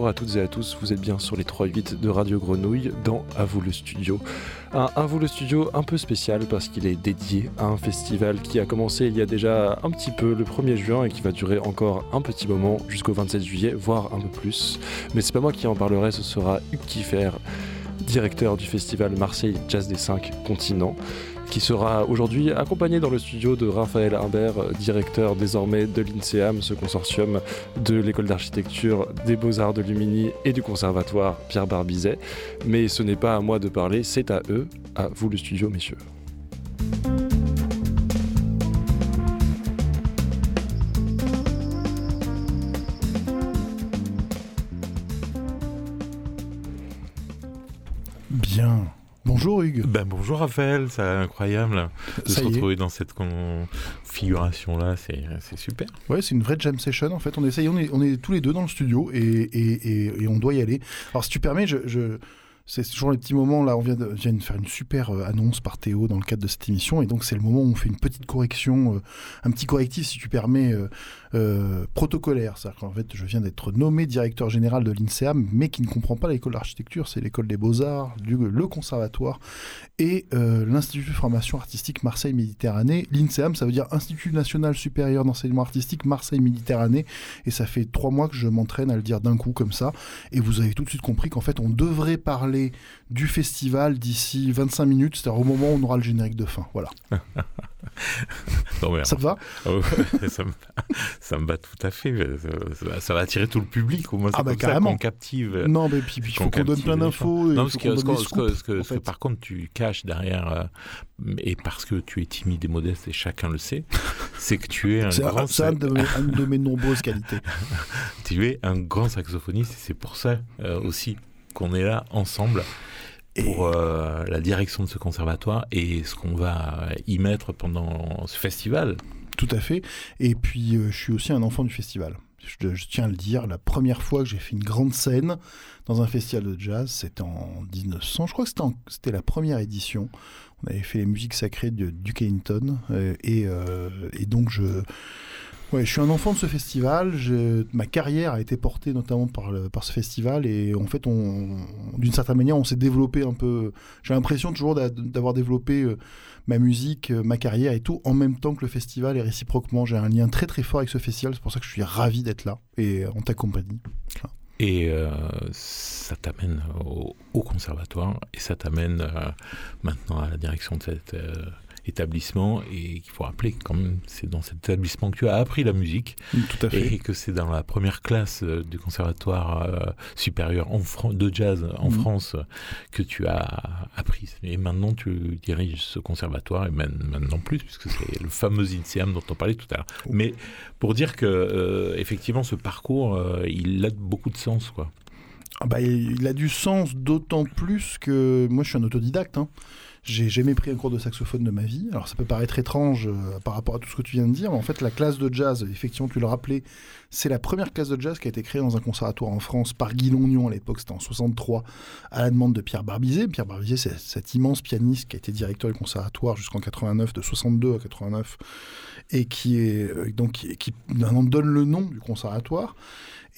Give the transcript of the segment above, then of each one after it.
Bonjour à toutes et à tous, vous êtes bien sur les 3-8 de Radio Grenouille dans À vous le studio. Un À vous le studio un peu spécial parce qu'il est dédié à un festival qui a commencé il y a déjà un petit peu le 1er juin et qui va durer encore un petit moment jusqu'au 27 juillet, voire un peu plus. Mais c'est pas moi qui en parlerai, ce sera Hugues Kiffer, directeur du festival Marseille Jazz des 5 continents qui sera aujourd'hui accompagné dans le studio de Raphaël Imbert, directeur désormais de l'INSEAM, ce consortium de l'école d'architecture des beaux-arts de Lumini et du conservatoire Pierre Barbizet. Mais ce n'est pas à moi de parler, c'est à eux, à vous le studio, messieurs. Bonjour Hugues. Ben, bonjour Raphaël, c'est incroyable de se retrouver dans cette configuration-là, c'est super. Ouais, c'est une vraie jam session en fait. On essaye, on est, on est tous les deux dans le studio et, et, et, on doit y aller. Alors si tu permets, je, je c'est toujours les petits moments là. On vient de, faire une super euh, annonce par Théo dans le cadre de cette émission, et donc c'est le moment où on fait une petite correction, euh, un petit correctif, si tu permets, euh, protocolaire. C'est-à-dire qu'en fait, je viens d'être nommé directeur général de l'INSEAM, mais qui ne comprend pas l'école d'architecture. C'est l'école des beaux-arts, le conservatoire et l'Institut de formation artistique Marseille-Méditerranée. L'INSEAM, ça veut dire Institut national supérieur d'enseignement artistique Marseille-Méditerranée, et ça fait trois mois que je m'entraîne à le dire d'un coup comme ça. Et vous avez tout de suite compris qu'en fait, on devrait parler du festival d'ici 25 minutes, c'est-à-dire au moment où on aura le générique de fin. Voilà. ça te va? Oh, ça, me, ça, me, va tout à fait. Ça, va attirer tout le public. Au moins, ah bah carrément. captive. Non, mais puis il faut qu'on donne plein d'infos. Non, ce que, par contre tu caches derrière, euh, et parce que tu es timide et modeste et chacun le sait, c'est que tu es un grand. C'est une de, mes nombreuses qualités. tu es un grand saxophoniste et c'est pour ça euh, aussi qu'on est là ensemble pour euh, la direction de ce conservatoire et ce qu'on va y mettre pendant ce festival. Tout à fait. Et puis, euh, je suis aussi un enfant du festival. Je, tiens à le dire, la première fois que j'ai fait une grande scène dans un festival de jazz, c'était en 1900. Je crois que c'était la première édition. On avait fait les musiques sacrées de Duke Ellington. Euh, et, et donc, je Ouais, je suis un enfant de ce festival. Ma carrière a été portée notamment par, par ce festival et en fait, d'une certaine manière, on s'est développé un peu. J'ai l'impression toujours d'avoir développé euh, ma musique, euh, ma carrière et tout en même temps que le festival et réciproquement. J'ai un lien très très fort avec ce festival. C'est pour ça que je suis ravi d'être là et en ta compagnie. Et euh, ça t'amène au, conservatoire et ça t'amène maintenant à la direction de cette établissement et qu'il faut rappeler quand même c'est dans cet établissement que tu as appris la musique Tout à fait. et que c'est dans la première classe euh, du conservatoire euh, supérieur en de jazz en mhm. France que tu as appris et maintenant tu diriges ce conservatoire et maintenant plus puisque c'est le fameux INSEAM dont on parlait tout à l'heure oh. mais pour dire que euh, effectivement ce parcours il a beaucoup de sens quoi ah bah, il a du sens d'autant plus que moi je suis un autodidacte hein. J'ai jamais pris un cours de saxophone de ma vie. Alors ça peut paraître étrange euh, par rapport à tout ce que tu viens de dire, mais en fait la classe de jazz, effectivement tu le rappelais, c'est la première classe de jazz qui a été créée dans un conservatoire en France par Guy Longnon à l'époque, c'était en 63, à la demande de Pierre Barbizet. Pierre Barbizet, c'est cet immense pianiste qui a été directeur du conservatoire jusqu'en 89, de 62 à 89, et qui euh, donc qui donne le nom du conservatoire.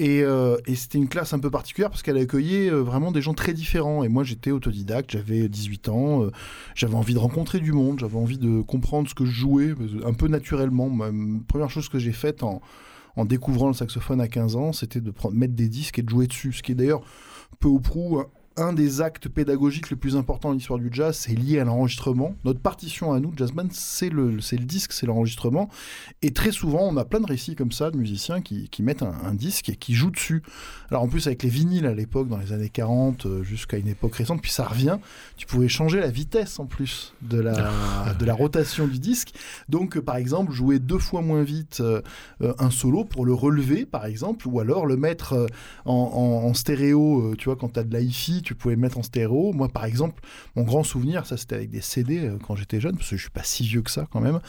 Euh, et, c'était une classe un peu particulière parce qu'elle accueillait euh, vraiment des gens très différents. Et moi, j'étais autodidacte, j'avais 18 ans, euh, j'avais envie de rencontrer du monde, j'avais envie de comprendre ce que je jouais un peu naturellement. La première chose que j'ai faite en, en, découvrant le saxophone à 15 ans, c'était de prendre, mettre des disques et de jouer dessus. Ce qui est d'ailleurs peu ou prou un des actes pédagogiques les plus importants dans l'histoire du jazz, c'est lié à l'enregistrement. Notre partition à nous, jazzman, c'est le, c'est le disque, c'est l'enregistrement. Et très souvent, on a plein de récits comme ça de musiciens qui, qui mettent un, disque et qui jouent dessus. Alors en plus, avec les vinyles à l'époque, dans les années 40, euh, jusqu'à une époque récente, puis ça revient, tu pouvais changer la vitesse en plus de la, de la rotation du disque. Donc, euh, par exemple, jouer deux fois moins vite euh, un solo pour le relever, par exemple, ou alors le mettre en, en, stéréo, tu vois, quand tu as de la hi tu pouvais mettre en stéréo. Moi, par exemple, mon grand souvenir, ça c'était avec des CD euh, quand j'étais jeune, parce que je suis pas si vieux que ça quand même,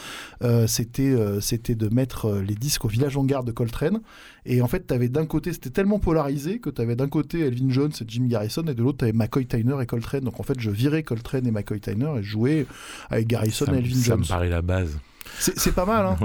euh, c'était euh, c'était de mettre les disques au village en garde de Coltrane. Et en fait, tu avais d'un côté, c'était tellement polarisé que tu avais d'un côté Elvin Jones et Jim Garrison, et de l'autre, tu avais McCoy Tyner et Coltrane. Donc en fait, je virais Coltrane et McCoy Tyner et jouais avec Garrison et Elvin Jones. Ça me paraît la base. C'est pas mal, hein.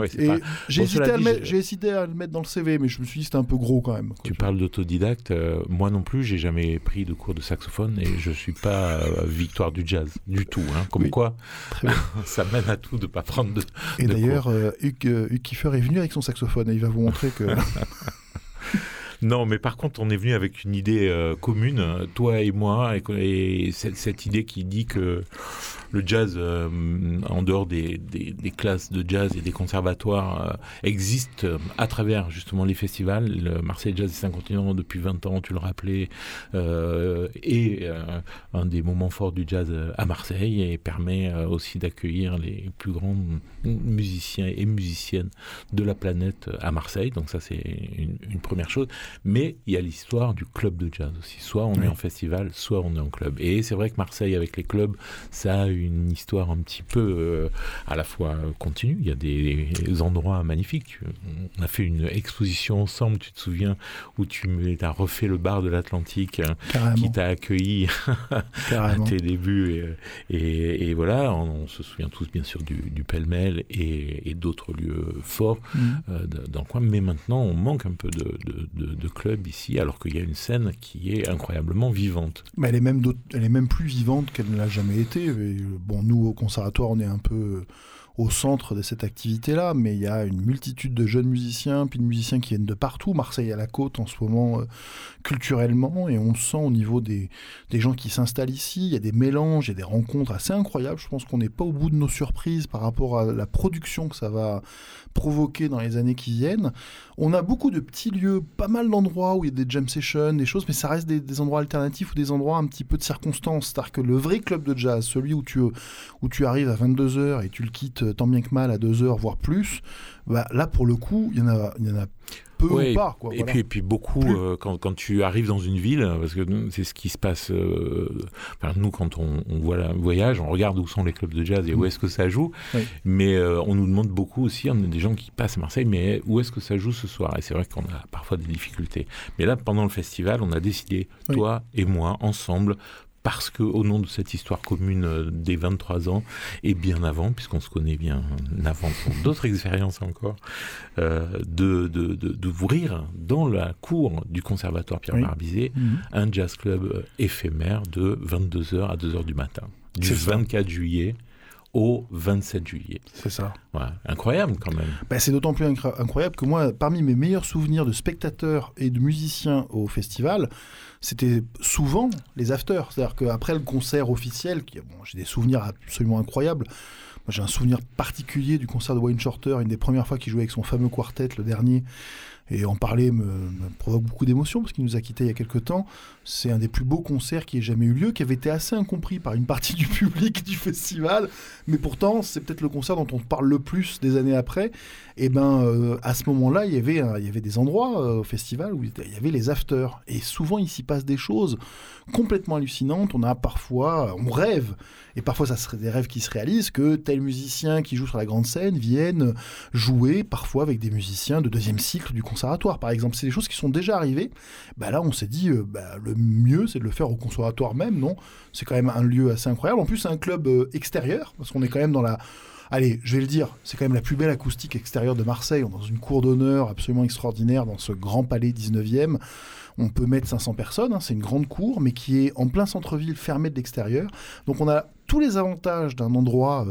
J'ai hésité, à le mettre dans le CV, mais je me suis dit c'était un peu gros quand même. Tu parles d'autodidacte. Euh, moi non plus, j'ai jamais pris de cours de saxophone et je suis pas euh, victoire du jazz du tout. Hein. Comme quoi, ça mène à tout de pas prendre de. Et d'ailleurs, euh, Hugues, Kiefer est venu avec son saxophone et il va vous montrer que. Non, mais par contre, on est venu avec une idée commune, toi et moi, et, cette, idée qui dit que le jazz, euh, en dehors des, classes de jazz et des conservatoires, euh, existe euh, à travers justement les festivals. Le Marseille Jazz et 5 continents, depuis 20 ans, tu le rappelais, est un des moments forts du jazz à Marseille et permet aussi d'accueillir les plus grands musiciens et musiciennes de la planète à Marseille. Donc ça, c'est une, première chose. Mais il y a l'histoire du club de jazz aussi. Soit on est en festival, soit on est en club. Et c'est vrai que Marseille, avec les clubs, ça a eu une histoire un petit peu euh, à la fois continue. Il y a des, endroits magnifiques. On a fait une exposition ensemble, tu te souviens, où tu as refait le bar de l'Atlantique euh, qui t'a accueilli à tes débuts. Et, voilà, on, se souvient tous bien sûr du, du pêle-mêle et, d'autres lieux forts mm. euh, dans le coin. Mais maintenant, on manque un peu de, de, clubs ici, alors qu'il y a une scène qui est incroyablement vivante. Mais elle est même, elle est même plus vivante qu'elle ne l'a jamais été bon, nous, au conservatoire, on est un peu au centre de cette activité-là, mais il y a une multitude de jeunes musiciens, puis de musiciens qui viennent de partout, Marseille à la côte en ce moment, euh, culturellement, et on sent au niveau des, des gens qui s'installent ici, il y a des mélanges, il y a des rencontres assez incroyables. Je pense qu'on n'est pas au bout de nos surprises par rapport à la production que ça va provoquer dans les années qui viennent. On a beaucoup de petits lieux, pas mal d'endroits où il y a des jam sessions, des choses, mais ça reste des, endroits alternatifs ou des endroits un petit peu de circonstance. C'est-à-dire que le vrai club de jazz, celui où tu, où tu arrives à 22h et tu le quittes tant bien que mal à 2h, voire plus, bah, là, pour le coup, il y en a, il y en a peu ou pas. Quoi, et, puis, et puis beaucoup, euh, quand, quand, tu arrives dans une ville, parce que c'est ce qui se passe, euh, nous quand on, on voyage, on regarde où sont les clubs de jazz et où mm. est-ce que ça joue, mais euh, on nous demande beaucoup aussi, on a des gens qui passent à Marseille, mais où est-ce que ça joue ce soir? Et c'est vrai qu'on a parfois des difficultés. Mais là, pendant le festival, on a décidé, toi et moi, ensemble, parce que au nom de cette histoire commune euh, des 23 ans et bien avant, puisqu'on se connaît bien avant pour d'autres expériences encore, euh, de, d'ouvrir dans la cour du conservatoire Pierre Barbizet mhm. un jazz club euh, éphémère de 22h à 2h du matin, du 24 juillet au 27 juillet. C'est ça. incroyable quand même. Bah, c'est d'autant plus incroyable que moi, parmi mes meilleurs souvenirs de spectateurs et de musiciens au festival, c'était souvent les afters. C'est-à-dire qu'après le concert officiel, bon, j'ai des souvenirs absolument incroyables. Moi, j'ai un souvenir particulier du concert de Wayne Shorter, une des premières fois qu'il jouait avec son fameux quartet, le dernier. Et en parler me, provoque beaucoup d'émotions parce qu'il nous a quittés il y a quelques temps. C'est un des plus beaux concerts qui ait jamais eu lieu, qui avait été assez incompris par une partie du public du festival. Mais pourtant, c'est peut-être le concert dont on parle le plus des années après. Et ben, euh, à ce moment-là, il y avait, il y avait des endroits euh, au festival où il y avait les afters. Et souvent, il s'y passe des choses complètement hallucinantes. On a parfois, on rêve et parfois, ça serait des rêves qui se réalisent que tel musicien qui joue sur la grande scène vienne jouer parfois avec des musiciens de deuxième cycle du par exemple. C'est des choses qui sont déjà arrivées. Bah là, on s'est dit, euh, bah, le mieux, c'est de le faire au conservatoire même, non? C'est quand même un lieu assez incroyable. En plus, c'est un club euh, extérieur, parce qu'on est quand même dans la allez, je vais le dire, c'est quand même la plus belle acoustique extérieure de Marseille. On est dans une cour d'honneur absolument extraordinaire dans ce grand palais 19e. On peut mettre 500 personnes, hein, c'est une grande cour, mais qui est en plein centre-ville, fermée de l'extérieur. Donc on a tous les avantages d'un endroit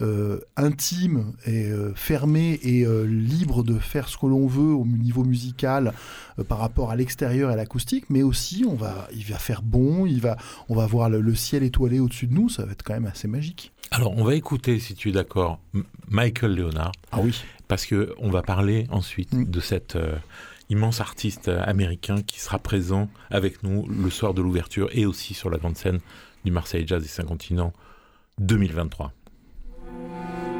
euh, euh, intime et euh, fermé et libre de faire ce que l'on veut au niveau musical par rapport à l'extérieur et à l'acoustique, mais aussi on va, il va faire bon, il va, on va voir le, ciel étoilé au-dessus de nous, ça va être quand même assez magique. Alors on va écouter, si tu es d'accord, Michael Leonard. Ah oui. Parce que on va parler ensuite mm. de cette immense artiste américain qui sera présent avec nous le soir de l'ouverture et aussi sur la grande scène du Marseille Jazz et Saint-Continent 2023. Mm-hmm.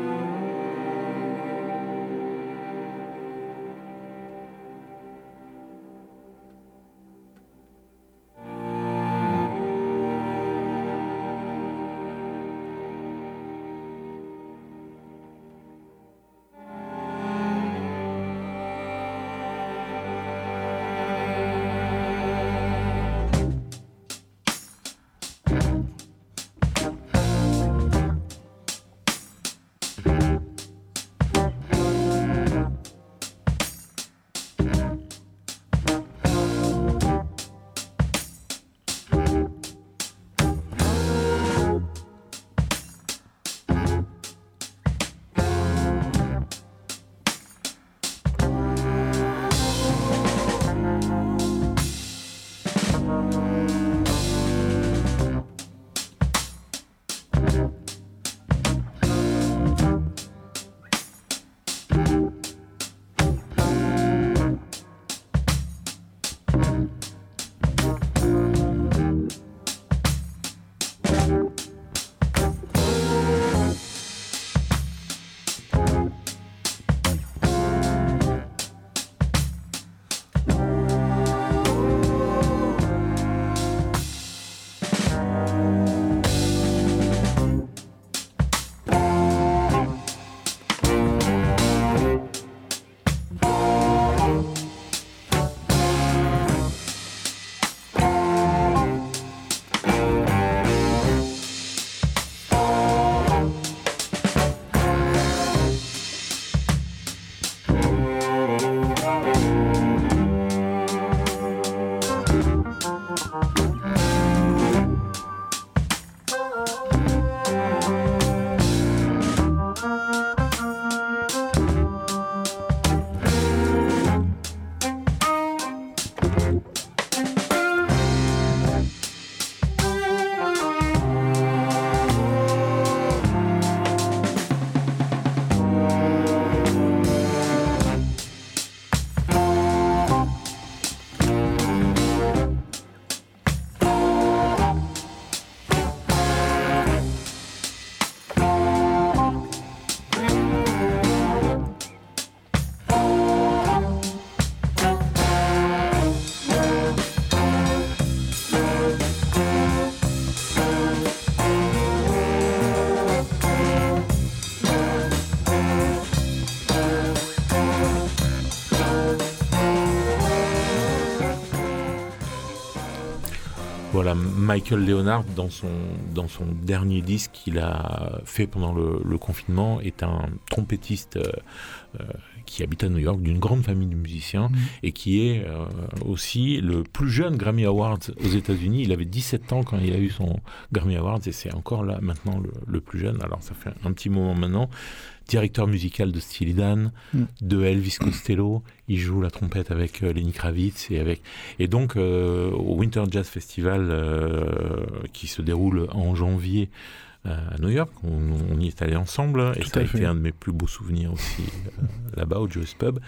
Michael Leonard, dans son, dans son dernier disque qu'il a fait pendant le, confinement, est un trompettiste euh, euh, qui habite à New York, d'une grande famille de musiciens, mm. et qui est euh, aussi le plus jeune Grammy Awards aux États-Unis. Il avait 17 ans quand il a eu son Grammy Awards, et c'est encore là maintenant le, plus jeune. Alors ça fait un petit moment maintenant directeur musical de Steely Dan, mm. de Elvis Costello. Il joue la trompette avec euh, Lenny Kravitz et avec et donc au Winter Jazz Festival qui se déroule en janvier à New York. On, y est allé ensemble et ça a été un de mes plus beaux souvenirs aussi euh, là-bas au Joe's Pub.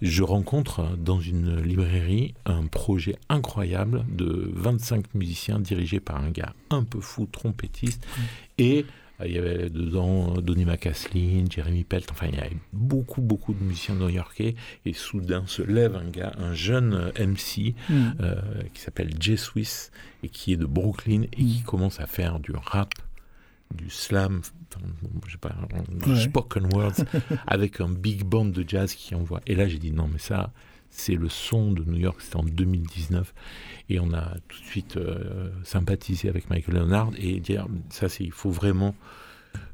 Je rencontre dans une librairie un projet incroyable de 25 musiciens dirigés par un gars un peu fou, trompettiste. Mm. Et euh, il y avait dedans Donny McCaslin, Jeremy Pelt, enfin il y avait beaucoup, beaucoup de musiciens new-yorkais. Et soudain se lève un gars, un jeune MC mm. euh, qui s'appelle Jay Swiss et qui est de Brooklyn et qui mm. commence à faire du rap du slam, je sais pas, spoken words, avec un big band de jazz qui envoie. Et là, j'ai dit non, mais ça, c'est le son de New York, c'était en 2019. Et on a tout de suite euh, sympathisé avec Michael Leonard et dire ça, c'est, il faut vraiment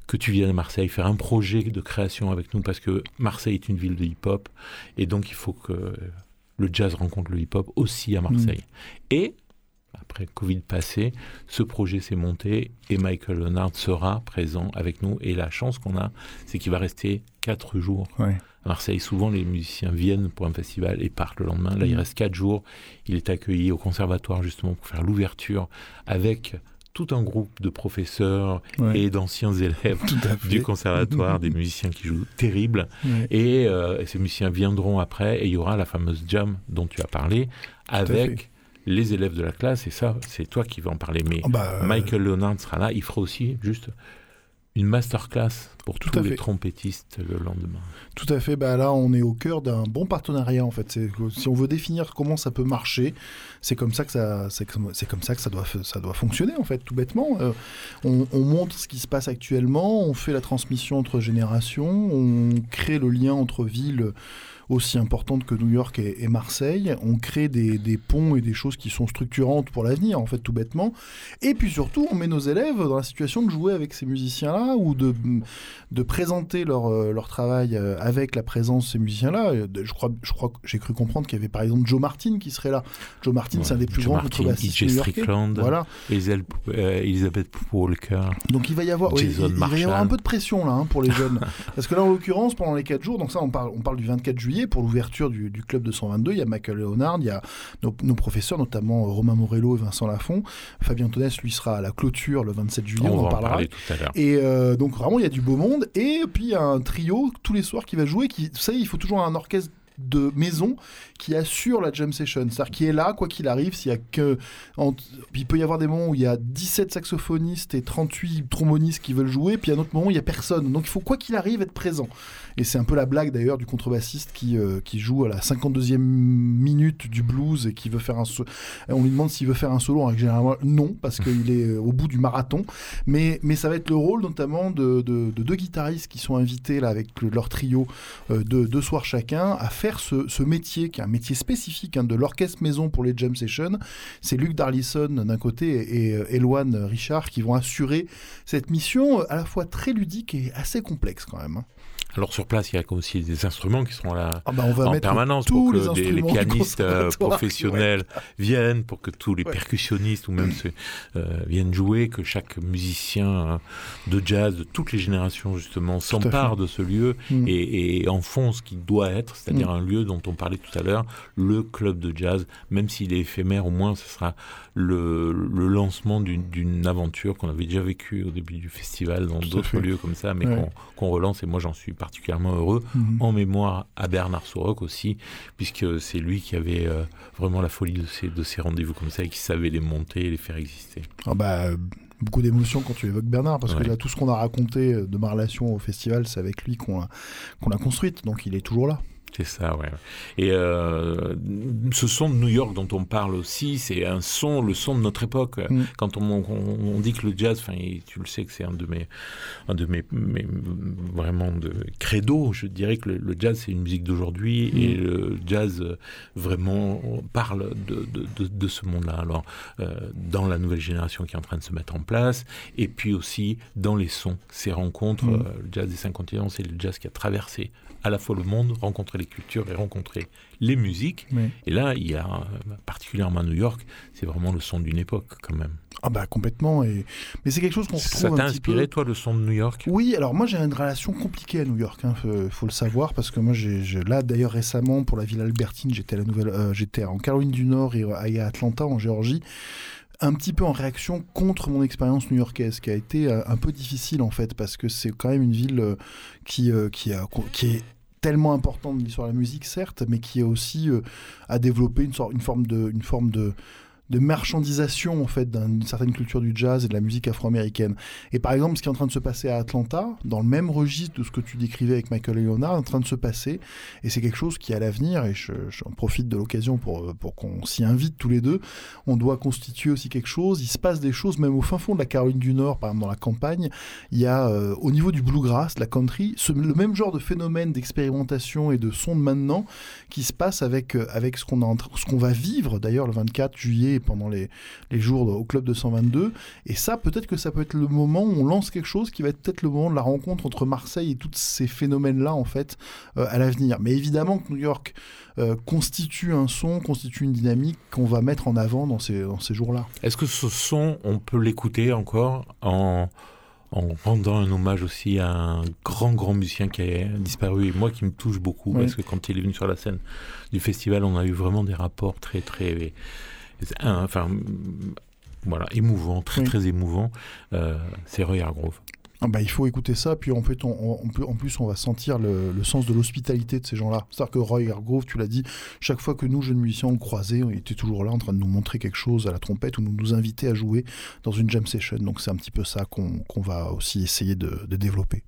que tu viennes à Marseille, faire un projet de création avec nous, parce que Marseille est une ville de hip-hop, et donc il faut que le jazz rencontre le hip-hop aussi à Marseille. Mm. Et après Covid passé, ce projet s'est monté et Michael Leonard sera présent avec nous. Et la chance qu'on a, c'est qu'il va rester quatre jours à Marseille. Souvent, les musiciens viennent pour un festival et partent le lendemain. Là, il mm. reste quatre jours. Il est accueilli au conservatoire justement pour faire l'ouverture avec tout un groupe de professeurs et d'anciens élèves du conservatoire, des musiciens qui jouent terrible. Et, euh, et, ces musiciens viendront après et il y aura la fameuse jam dont tu as parlé avec les élèves de la classe, et ça, c'est toi qui vas en parler. Mais ah bah, euh, Michael Leonard sera là, il fera aussi juste une masterclass pour tous les trompettistes le lendemain. Tout à fait. Bah là, on est au cœur d'un bon partenariat en fait. Si on veut définir comment ça peut marcher, c'est comme ça que ça, c'est comme, ça que ça doit, ça doit fonctionner en fait, tout bêtement. Euh, on, on, montre ce qui se passe actuellement, on fait la transmission entre générations, on crée le lien entre villes aussi importante que New York et, Marseille. On crée des, ponts et des choses qui sont structurantes pour l'avenir, en fait, tout bêtement. Et puis surtout, on met nos élèves dans la situation de jouer avec ces musiciens-là ou de, de présenter leur, euh, leur travail euh, avec la présence de ces musiciens-là. Euh, je crois, je crois j'ai cru comprendre qu'il y avait par exemple Joe Martin qui serait là. Joe Martin, c'est un des plus grands contrebassistes new-yorkais. Voilà. Elizabeth Walker. Donc il va y avoir, il, va y avoir un peu de pression là hein, pour les jeunes. Parce que là, en l'occurrence, pendant les 4 jours, donc ça, on parle, on parle du 24 juillet pour l'ouverture du, club de 122. Il y a Michael Leonard, il y a nos, professeurs, notamment Romain Morello et Vincent Lafont. Fabien Tonès, lui, sera à la clôture le 27 juillet. On, en parlera. tout à l'heure. Et euh, donc, vraiment, il y a du beau monde. Et puis, il y a un trio tous les soirs qui va jouer. Qui, vous savez, il faut toujours un orchestre de maison qui assure la jam session, c'est-à-dire qui est là quoi qu'il arrive, s'il y a que il peut y avoir des moments où il y a 17 saxophonistes et 38 trombonistes qui veulent jouer, puis à un autre moment il y a personne. Donc il faut quoi qu'il arrive être présent. Et c'est un peu la blague d'ailleurs du contrebassiste qui, euh, qui joue à la 52e minute du blues et qui veut faire un on lui demande s'il veut faire un solo, en généralement non parce qu'il est euh, au bout du marathon, mais mais ça va être le rôle notamment de, de, deux guitaristes qui sont invités là avec leur trio euh, de deux soirs chacun à faire ce, métier, qui est un métier spécifique hein, de l'orchestre maison pour les jam sessions. C'est Luc Darlison d'un côté et, Eloane Richard qui vont assurer cette mission euh, à la fois très ludique et assez complexe quand même. Hein. Alors sur place, il y a aussi des instruments qui seront là ah bah, en permanence pour que les, pianistes euh, professionnels viennent, pour que tous les percussionnistes ou même ceux euh, viennent jouer, que chaque musicien euh, de jazz de toutes les générations justement s'empare de ce lieu mm. et, en font ce qu'il doit être, c'est-à-dire mm. un lieu dont on parlait tout à l'heure, le club de jazz, même s'il est éphémère, au moins ce sera le, lancement d'une aventure qu'on avait déjà vécue au début du festival dans d'autres lieux comme ça, mais qu'on relance. Et moi j'en suis particulièrement heureux, mhm. en mémoire à Bernard Soroc aussi, puisque c'est lui qui avait euh, vraiment la folie de ces, de ces rendez-vous comme ça et qui savait les monter et les faire exister. Ah bah, beaucoup d'émotions quand tu évoques Bernard, parce que là, tout ce qu'on a raconté de ma relation au festival, c'est avec lui qu'on l'a construite, donc il est toujours là. C'est ça, ouais. Et euh, ce son de New York dont on parle aussi, c'est un son, le son de notre époque. Mm. Quand on, on, dit que le jazz, enfin, tu le sais que c'est un de mes, un de mes, vraiment de credo. Je dirais que le, jazz c'est une musique d'aujourd'hui mm. et le jazz vraiment parle de, de, de, ce monde-là. Alors, euh, dans la nouvelle génération qui est en train de se mettre en place, et puis aussi dans les sons, ces rencontres, mm. euh, le jazz des cinq continents, c'est le jazz qui a traversé à la fois le monde, rencontrer les cultures et rencontrer les musiques. Et là, il y a, particulièrement à New York, c'est vraiment le son d'une époque quand même. Ah bah complètement. Et... Mais c'est quelque chose qu'on retrouve Ça t'a inspiré, toi, le son de New York? Oui, alors moi j'ai une relation compliquée à New York, il hein, faut, le savoir, parce que moi, j'ai, là d'ailleurs récemment, pour la ville Albertine, j'étais, à la nouvelle, euh, j'étais en Caroline du Nord et à Atlanta, en Géorgie un petit peu en réaction contre mon expérience new-yorkaise, qui a été euh, un peu difficile en fait, parce que c'est quand même une ville euh, qui, qui, a, qui est tellement importante de l'histoire de la musique, certes, mais qui a aussi euh, a développé une, sorte, une forme de, une forme de, de marchandisation en fait d'une certaine culture du jazz et de la musique afro-américaine. Et par exemple, ce qui est en train de se passer à Atlanta, dans le même registre de ce que tu décrivais avec Michael Leonard, est en train de se passer, et c'est quelque chose qui à l'avenir, et j'en profite de l'occasion pour, pour qu'on s'y invite tous les deux, on doit constituer aussi quelque chose, il se passe des choses même au fin fond de la Caroline du Nord, par exemple dans la campagne, il y a euh, au niveau du bluegrass, de la country, ce, le même genre de phénomène d'expérimentation et de son de maintenant qui se passe avec, euh, avec ce qu'on va vivre d'ailleurs le 24 juillet pendant les, jours au club de 122. Et ça, peut-être que ça peut être le moment où on lance quelque chose qui va être peut-être le moment de la rencontre entre Marseille et tous ces phénomènes-là, en fait, euh, à l'avenir. Mais évidemment que New York euh, constitue un son, constitue une dynamique qu'on va mettre en avant dans ces, dans ces jours-là. Est-ce que ce son, on peut l'écouter encore en en rendant un hommage aussi à un grand, grand musicien qui a disparu et moi qui me touche beaucoup parce que quand il est venu sur la scène du festival, on a eu vraiment des rapports très, très enfin, voilà, émouvant, très très émouvant, euh, c'est Roy Hargrove. Ah bah, il faut écouter ça, puis en, fait, on, peut, en plus on va sentir le, sens de l'hospitalité de ces gens-là. C'est-à-dire que Roy Hargrove, tu l'as dit, chaque fois que nous, jeunes musiciens, on le croisait, il était toujours là en train de nous montrer quelque chose à la trompette ou nous, nous inviter à jouer dans une jam session. Donc c'est un petit peu ça qu'on va aussi essayer de, de développer.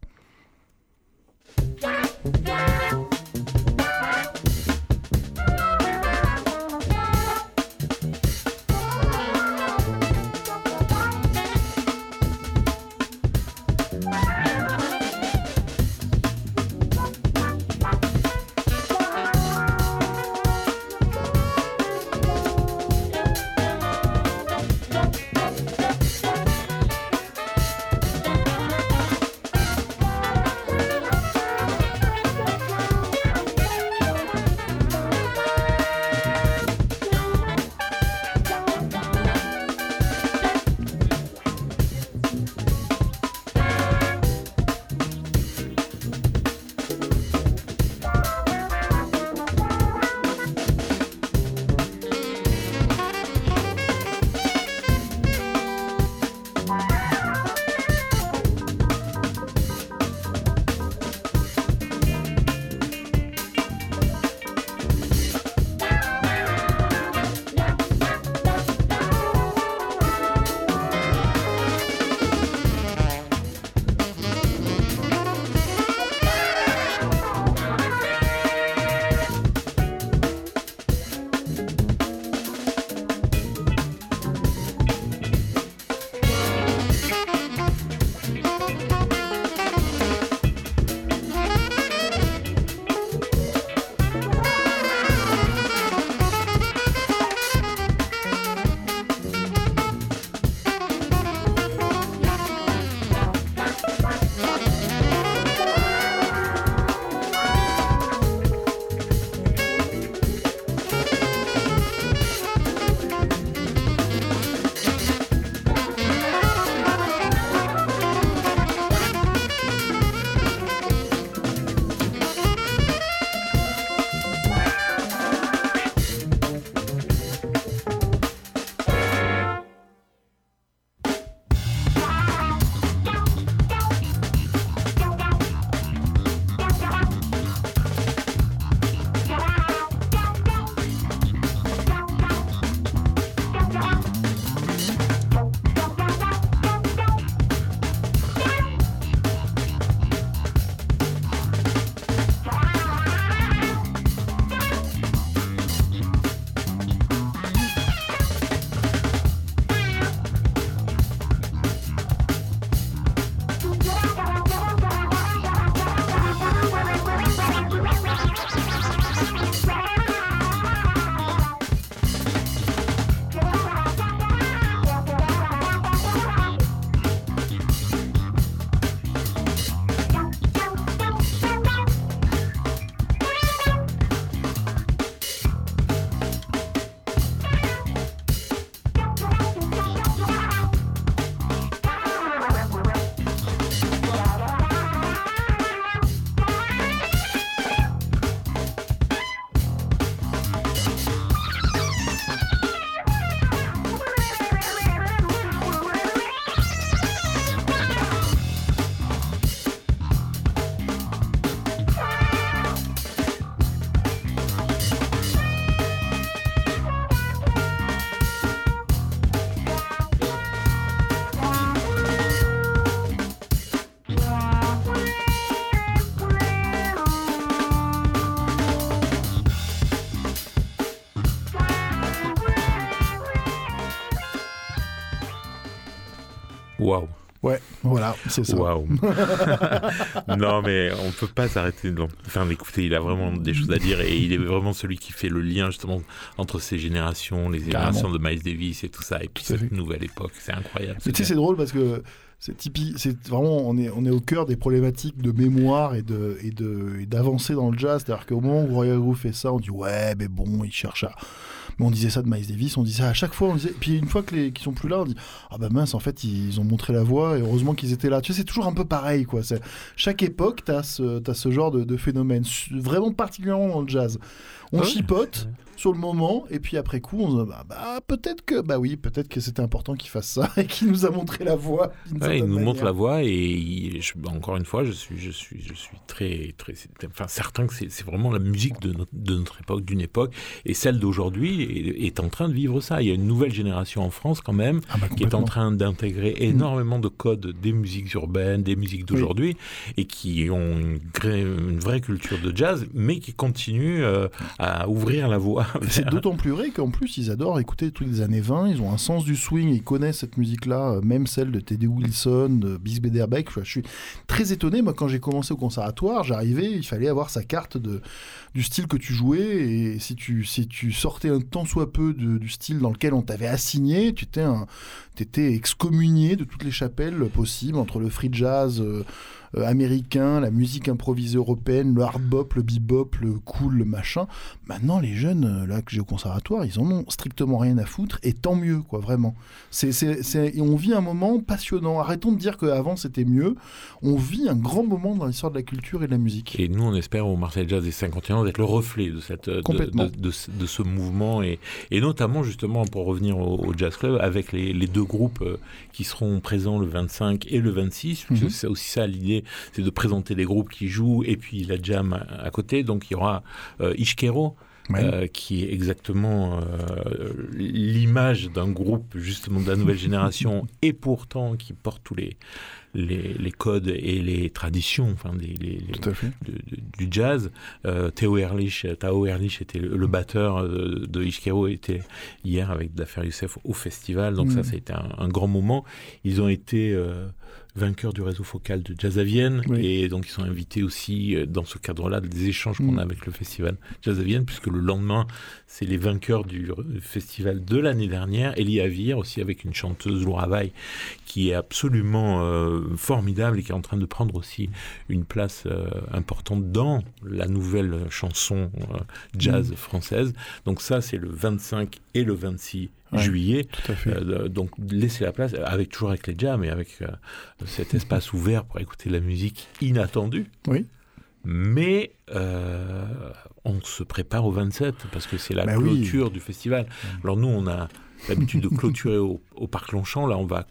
Waouh. Ouais, voilà, c'est ça. Waouh. non, mais on peut pas s'arrêter de enfin, d'écouter. Il a vraiment des choses à dire et il est vraiment celui qui fait le lien justement entre ces générations, les générations de Miles Davis et tout ça, et puis cette nouvelle époque. C'est incroyable. Tu sais, c'est drôle parce que c'est typique, c'est vraiment, on est, on est au cœur des problématiques de mémoire et de, et de, d'avancer dans le jazz. C'est-à-dire qu'au moment où Royal Groove fait ça, on dit ouais, mais bon, il cherche à. Mais on disait ça de Miles Davis, on disait ça à chaque fois. On disait... Puis une fois que les qui sont plus là, on dit ah bah mince, en fait, ils ont montré la voie et heureusement qu'ils étaient là. Tu sais, c'est toujours un peu pareil, quoi. C'est... Chaque époque, t'as ce, as ce genre de, de phénomène, vraiment particulièrement dans le jazz. On chipote sur le moment, et puis après coup, on se dit, bah, bah, peut-être que, bah oui, peut-être que c'était important qu'il fasse ça et qu'il nous a montré la voie. il nous montre la voie et encore une fois, je suis, je suis, je suis très, très, enfin certain que c'est vraiment la musique de notre, de notre époque, d'une époque, et celle d'aujourd'hui est, en train de vivre ça. Il y a une nouvelle génération en France quand même ah bah, qui est en train d'intégrer mm. énormément de codes des musiques urbaines, des musiques d'aujourd'hui, et qui ont une, une, vraie culture de jazz, mais qui continuent euh, à ouvrir la voie C'est d'autant plus vrai qu'en plus, ils adorent écouter les trucs des années 20. Ils ont un sens du swing. Ils connaissent cette musique-là, euh, même celle de Teddy Wilson, de Bis Bederbeck. Je suis très étonné. Moi, quand j'ai commencé au conservatoire, j'arrivais, il fallait avoir sa carte de, du style que tu jouais. Et si tu, si tu sortais un tant soit peu du style dans lequel on t'avait assigné, tu étais, un, étais excommunié de toutes les chapelles possibles entre le free jazz. Euh, euh, américain, la musique improvisée européenne, le hard bop, le bebop, le cool, le machin. Maintenant, les jeunes euh, là que j'ai au conservatoire, ils en ont strictement rien à foutre et tant mieux, quoi, vraiment. C'est, on vit un moment passionnant. Arrêtons de dire qu'avant c'était mieux. On vit un grand moment dans l'histoire de la culture et de la musique. Et nous, on espère au Marseille Jazz des 51 d'être le reflet de cette de, de, ce mouvement et, et, notamment justement pour revenir au, Jazz Club avec les, les, deux groupes euh, qui seront présents le 25 et le 26. Mhm. C'est aussi ça l'idée c'est de présenter les groupes qui jouent et puis la jam à, côté. Donc il y aura euh, Euh, qui est exactement euh, l'image d'un groupe justement de la nouvelle génération et pourtant qui porte tous les, les, codes et les traditions enfin, du jazz. Euh, Théo Erlich, Tao Erlich était le, batteur de, Ishkero, était hier avec Dafer Youssef au festival, donc ça, ça a été un, grand moment. Ils ont été vainqueurs du réseau focal de Jazz à Vienne. Et donc, ils sont invités aussi euh, dans ce cadre-là des échanges qu'on mm. a avec le festival Jazz à Vienne, puisque le lendemain, c'est les vainqueurs du festival de l'année dernière. Elie Avir, aussi avec une chanteuse, Laura Vaille, qui est absolument euh, formidable et qui est en train de prendre aussi une place euh, importante dans la nouvelle chanson jazz mm. française. Donc, ça, c'est le 25 et le 26 juillet. Euh, donc laisser la place, avec toujours avec les jams et avec euh, cet espace ouvert pour écouter la musique inattendue. Oui. Mais euh, on se prépare au 27 parce que c'est la bah clôture du festival. Alors nous, on a l'habitude de clôturer au, au, Parc Longchamp. Là, on va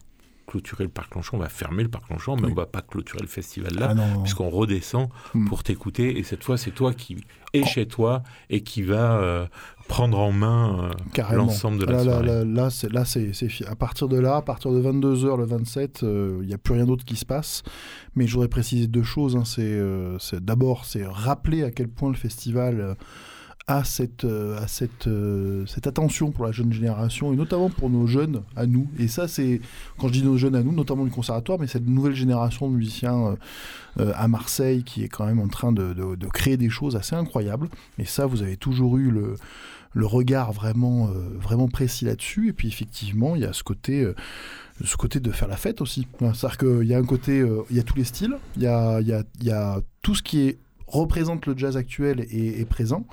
clôturer le parc Longchamp, on va fermer le parc Longchamp, mais on va pas clôturer le festival là, ah puisqu'on redescend hmm. pour t'écouter. Et cette fois, c'est toi qui es oh. chez toi et qui va euh, prendre en main euh, l'ensemble de la là, soirée. Là, là, c'est, là c'est, à partir de là, à partir de 22h le 27, euh, il n'y a plus rien d'autre qui se passe. Mais je voudrais préciser deux choses. Hein. c'est, c'est, d'abord, c'est rappeler à quel point le festival à cette, euh, à cette, euh, cette attention pour la jeune génération et notamment pour nos jeunes à nous. Et ça, c'est quand je dis nos jeunes à nous, notamment du conservatoire, mais cette nouvelle génération de musiciens euh, à Marseille qui est quand même en train de, de, créer des choses assez incroyables. Et ça, vous avez toujours eu le, le regard vraiment, vraiment précis là-dessus. Et puis effectivement, il y a ce côté ce côté de faire la fête aussi. C'est-à-dire qu'il y a un côté, il y a tous les styles, il y a, y, a, y a tout ce qui est représente le jazz actuel et est présent.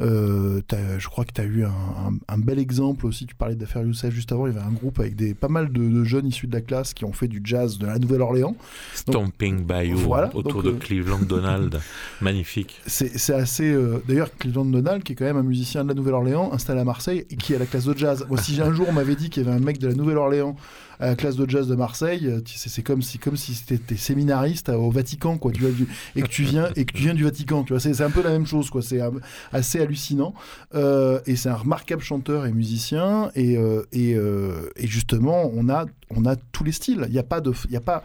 Euh, je crois que tu as eu un, bel exemple aussi. Tu parlais d'affaires Youssef juste avant. Il y avait un groupe avec des, pas mal de, jeunes issus de la classe qui ont fait du jazz de la Nouvelle-Orléans. Stomping Bayou autour de euh, Cleveland Donald. Magnifique. C'est assez. Euh, d'ailleurs, Cleveland Donald, qui est quand même un musicien de la Nouvelle-Orléans, installé à Marseille et qui a la classe de jazz. Moi, si un jour on m'avait dit qu'il y avait un mec de la Nouvelle-Orléans à la classe de jazz de Marseille, c'est comme si comme si c'était séminariste au Vatican quoi, et que tu viens et que tu vient du Vatican, tu vois. C'est un peu la même chose, quoi. C'est assez hallucinant. et c'est un remarquable chanteur et musicien. Et, et justement, on a on a tous les styles. Il n'y a pas de, il y a pas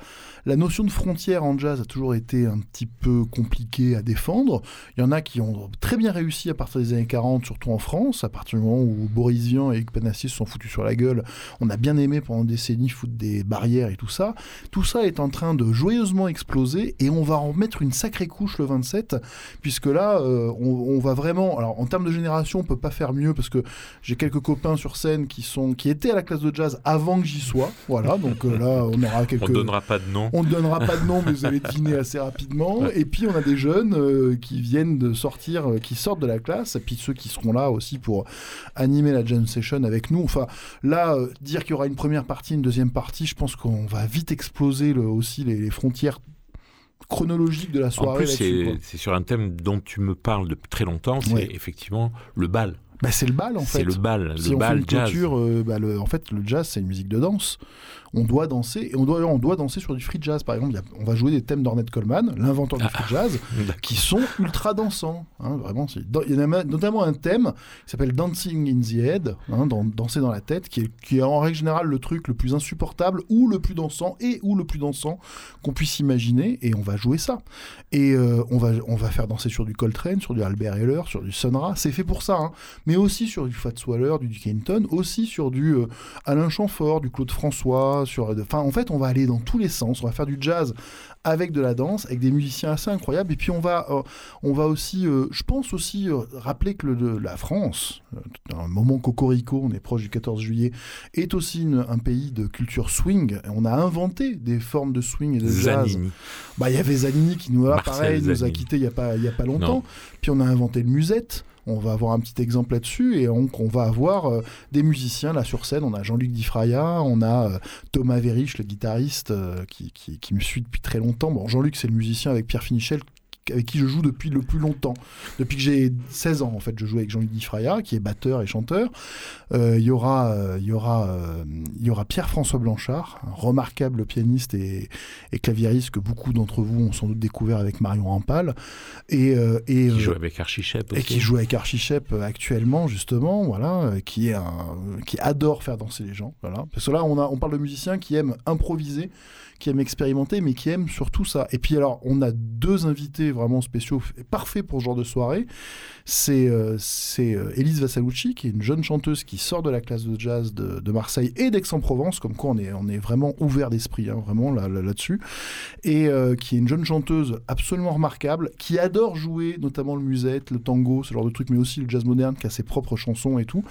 la notion de frontière en jazz a toujours été un petit peu compliquée à défendre. Il y en a qui ont très bien réussi à partir des années 40, surtout en France, à partir du moment où Boris Vian et Panassis se sont foutus sur la gueule. On a bien aimé pendant des décennies foutre des barrières et tout ça. Tout ça est en train de joyeusement exploser et on va en mettre une sacrée couche le 27, puisque là, euh, on, va vraiment. Alors en termes de génération, on peut pas faire mieux parce que j'ai quelques copains sur scène qui sont qui étaient à la classe de jazz avant que j'y sois. Voilà, donc euh, là, on aura quelques. On donnera pas de nom. On ne donnera pas de nom, mais vous allez deviner assez rapidement. Et puis, on a des jeunes euh, qui viennent de sortir, euh, qui sortent de la classe, et puis ceux qui seront là aussi pour animer la jam session avec nous. Enfin, là, dire qu'il y aura une première partie, une deuxième partie, je pense qu'on va vite exploser le, aussi les, frontières chronologiques de la soirée. En plus, c'est sur un thème dont tu me parles depuis très longtemps, c'est effectivement le bal. Bah, c'est le bal en fait. C'est le bal, si le on bal fait une jazz. bah, le, en fait, le jazz, c'est une musique de danse on doit danser, et on doit, on doit danser sur du free jazz. Par exemple, on va jouer des thèmes d'Ornette Coleman, l'inventeur du free jazz, qui sont ultra dansants. Hein, vraiment, il y en a notamment un thème qui s'appelle Dancing in the Head, hein, danser dans la tête, qui est, qui est en règle générale le truc le plus insupportable, ou le plus dansant, et ou le plus dansant qu'on puisse imaginer, et on va jouer ça. Et euh, on, va, on va faire danser sur du Coltrane, sur du Albert Heller, sur du Sonra, c'est fait pour ça, hein. Mais aussi sur du Fats Waller, du Duke Ellington, aussi sur du euh, Alain Chamfort, du Claude François, sur. Enfin, en fait, on va aller dans tous les sens. On va faire du jazz avec de la danse, avec des musiciens assez incroyables. Et puis on va, euh, on va aussi, euh, je pense aussi euh, rappeler que le, la France, un moment cocorico, on est proche du 14 juillet, est aussi un pays de culture swing. On a inventé des formes de swing et de jazz. Bah, il y avait Zanini qui nous a, pareil, nous a quitté il y a pas, y a pas longtemps. Puis on a inventé le musette. On va avoir un petit exemple là-dessus et on va avoir euh, des musiciens là sur scène. On a Jean-Luc Difraya, on a euh, Thomas Verich, le guitariste euh, qui, qui, me suit depuis très longtemps. Bon, Jean-Luc, c'est le musicien avec Pierre Finichel avec qui je joue depuis le plus longtemps. Depuis que j'ai 16 ans, en fait, je joue avec Jean-Luc Difraya, qui est batteur et chanteur. Euh, il y aura, euh, y aura, euh, y aura Pierre-François Blanchard, un remarquable pianiste et, et claviériste que beaucoup d'entre vous ont sans doute découvert avec Marion Rampal. Et, et qui joue avec Archichep Et qui joue avec Archichep actuellement, justement, voilà, qui est un, qui adore faire danser les gens, voilà. Parce que là, on a, on parle de musiciens qui aiment improviser qui aime expérimenter, mais qui aime surtout ça. Et puis alors, on a deux invités vraiment spéciaux, parfaits pour ce genre de soirée. C'est euh, euh, Elise Vassalucci, qui est une jeune chanteuse qui sort de la classe de jazz de, Marseille et d'Aix-en-Provence, comme quoi on est, on est vraiment ouvert d'esprit, hein, vraiment là-dessus. et euh, qui est une jeune chanteuse absolument remarquable, qui adore jouer notamment le musette, le tango, ce genre de truc, mais aussi le jazz moderne, qui a ses propres chansons et tout.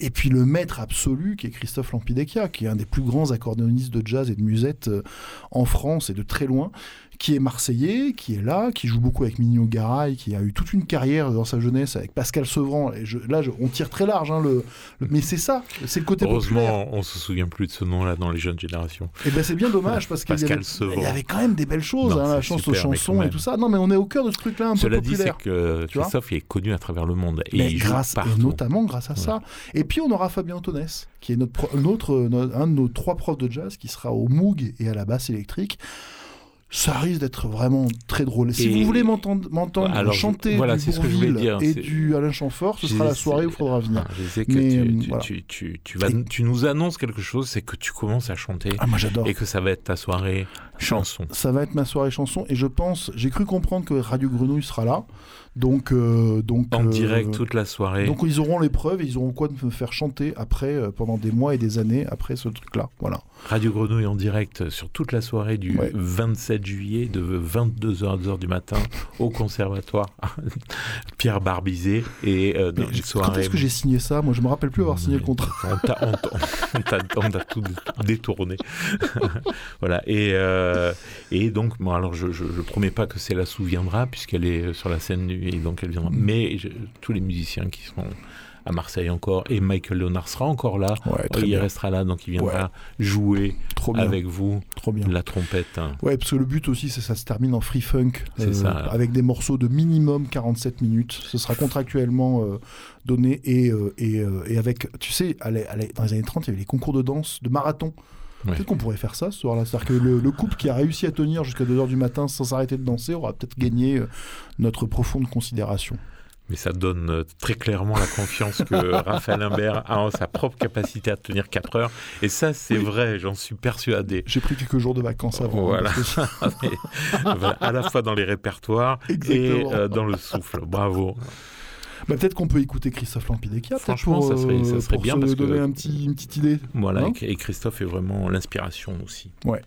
Et puis le maître absolu, qui est Christophe Lampidecchia, qui est un des plus grands accordéonistes de jazz et de musette en France et de très loin, qui est marseillais, qui est là, qui joue beaucoup avec Mignon Garay, qui a eu toute une carrière dans sa jeunesse avec Pascal Sevran. Et là, on tire très large, hein, le, mais c'est ça, c'est le côté Heureusement, on se souvient plus de ce nom-là dans les jeunes générations. Et eh ben c'est bien dommage parce qu'il y, y, avait quand même des belles choses, hein, la chance aux chansons et tout ça. Non, mais on est au cœur de ce truc-là un Cela peu populaire. dit, c'est que Christophe est connu à travers le monde et il grâce, et notamment grâce à ça. Et puis on aura Fabien Antonès, qui est notre, notre, un de nos trois profs de jazz, qui sera au Moog et à la basse électrique ça risque d'être vraiment très drôle. Si vous voulez m'entendre chanter voilà, du dire, et du Alain Chamfort, ce sera la soirée où il faudra venir. je sais que Mais, tu, tu, tu, vas, tu, nous annonces quelque chose, c'est que tu commences à chanter. Ah, moi j'adore. Et que ça va être ta soirée chanson. Ça va être ma soirée chanson et je pense, j'ai cru comprendre que Radio Grenouille sera là. Donc, euh, donc en direct euh, toute la soirée. Donc ils auront l'épreuve et ils auront quoi de me faire chanter après euh, pendant des mois et des années après ce truc-là. Voilà. Radio Grenouille en direct sur toute la soirée du 27 juillet de 22h à 2h du matin au conservatoire Pierre Barbizet et dans une soirée. Quand est-ce que j'ai signé ça? Moi je me rappelle plus avoir signé le contrat. On t'a tout détourné. voilà et et donc bon alors je, je promets pas que c'est la souviendra puisqu'elle est sur la scène du et donc elle viendra. Mais tous les musiciens qui seront à Marseille encore et Michael Leonard sera encore là. il restera là, donc il viendra jouer avec vous Trop bien. la trompette. Ouais, parce que le but aussi, c'est ça se termine en free funk euh, avec des morceaux de minimum 47 minutes. Ce sera contractuellement euh, donné et, euh, et, et, avec, tu sais, dans les années 30, il y avait les concours de danse, de marathon Peut-être qu'on pourrait faire ça ce soir-là. C'est-à-dire que le, le couple qui a réussi à tenir jusqu'à 2h du matin sans s'arrêter de danser aura peut-être gagné euh, notre profonde considération. Mais ça donne euh, très clairement la confiance que Raphaël Imbert a en sa propre capacité à tenir 4 heures. Et ça, c'est Oui. vrai, j'en suis persuadé. J'ai pris quelques jours de vacances avant. Voilà. hein, parce que- Voilà, à la fois dans les répertoires et Exactement. euh, dans le souffle. Bravo. Bah, peut-être qu'on peut écouter Christophe Lampidekia. Franchement, pour, ça serait- euh, ça serait pour bien se parce que- donner un petit, une petite idée. Voilà, et, et Christophe est vraiment l'inspiration aussi. Ouais.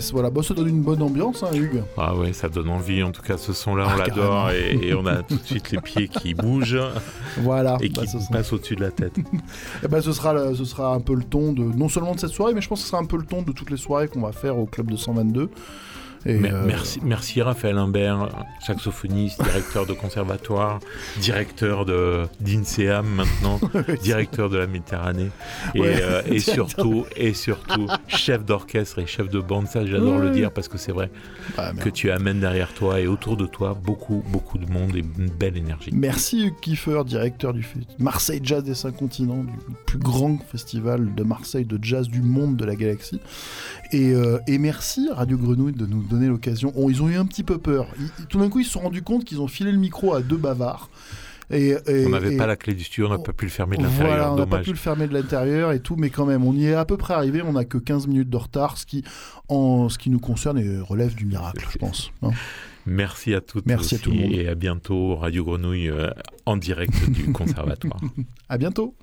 Yes, voilà. Ça donne une bonne ambiance, hein, Hugues. Ah ouais, ça donne envie. En tout cas, ce son-là, on Ah, l'adore et, et on a tout de suite les pieds qui bougent Voilà. et Bah, qui sera... passent au-dessus de la tête. eh ben, ce, sera le- ce sera un peu le ton de non seulement de cette soirée, mais je pense que ce sera un peu le ton de toutes les soirées qu'on va faire au club de 122. Et, euh, Merci, Raphaël Imbert, saxophoniste, directeur de conservatoire, directeur de d'INSEAM maintenant, directeur de la Méditerranée et, Ouais, euh, et surtout et surtout chef d'orchestre et chef de bande. Ça, j'adore le dire parce que c'est vrai bah, que tu amènes derrière toi et autour de toi beaucoup beaucoup de monde et une belle énergie. Merci Hugues Kiefer, directeur du Marseille Jazz des Cinq Continents, du plus grand festival de Marseille de jazz du monde de la galaxie. Et, euh, et merci Radio Grenouille de nous donner l'occasion. Oh, ils ont eu un petit peu peur. Ils- tout d'un coup, ils se sont rendus compte qu'ils ont filé le micro à deux bavards. Et, et- On n'avait pas la clé du studio, on n'a pas pu le fermer de l'intérieur. Voilà, on n'a pas pu le fermer de l'intérieur et tout, mais quand même, on y est à peu près arrivé. On n'a que 15 minutes de retard, ce qui, en ce qui nous concerne, relève du miracle, je pense. hein. Merci à toutes Merci à tout le monde. et à bientôt Radio Grenouille euh, en direct du conservatoire. À bientôt.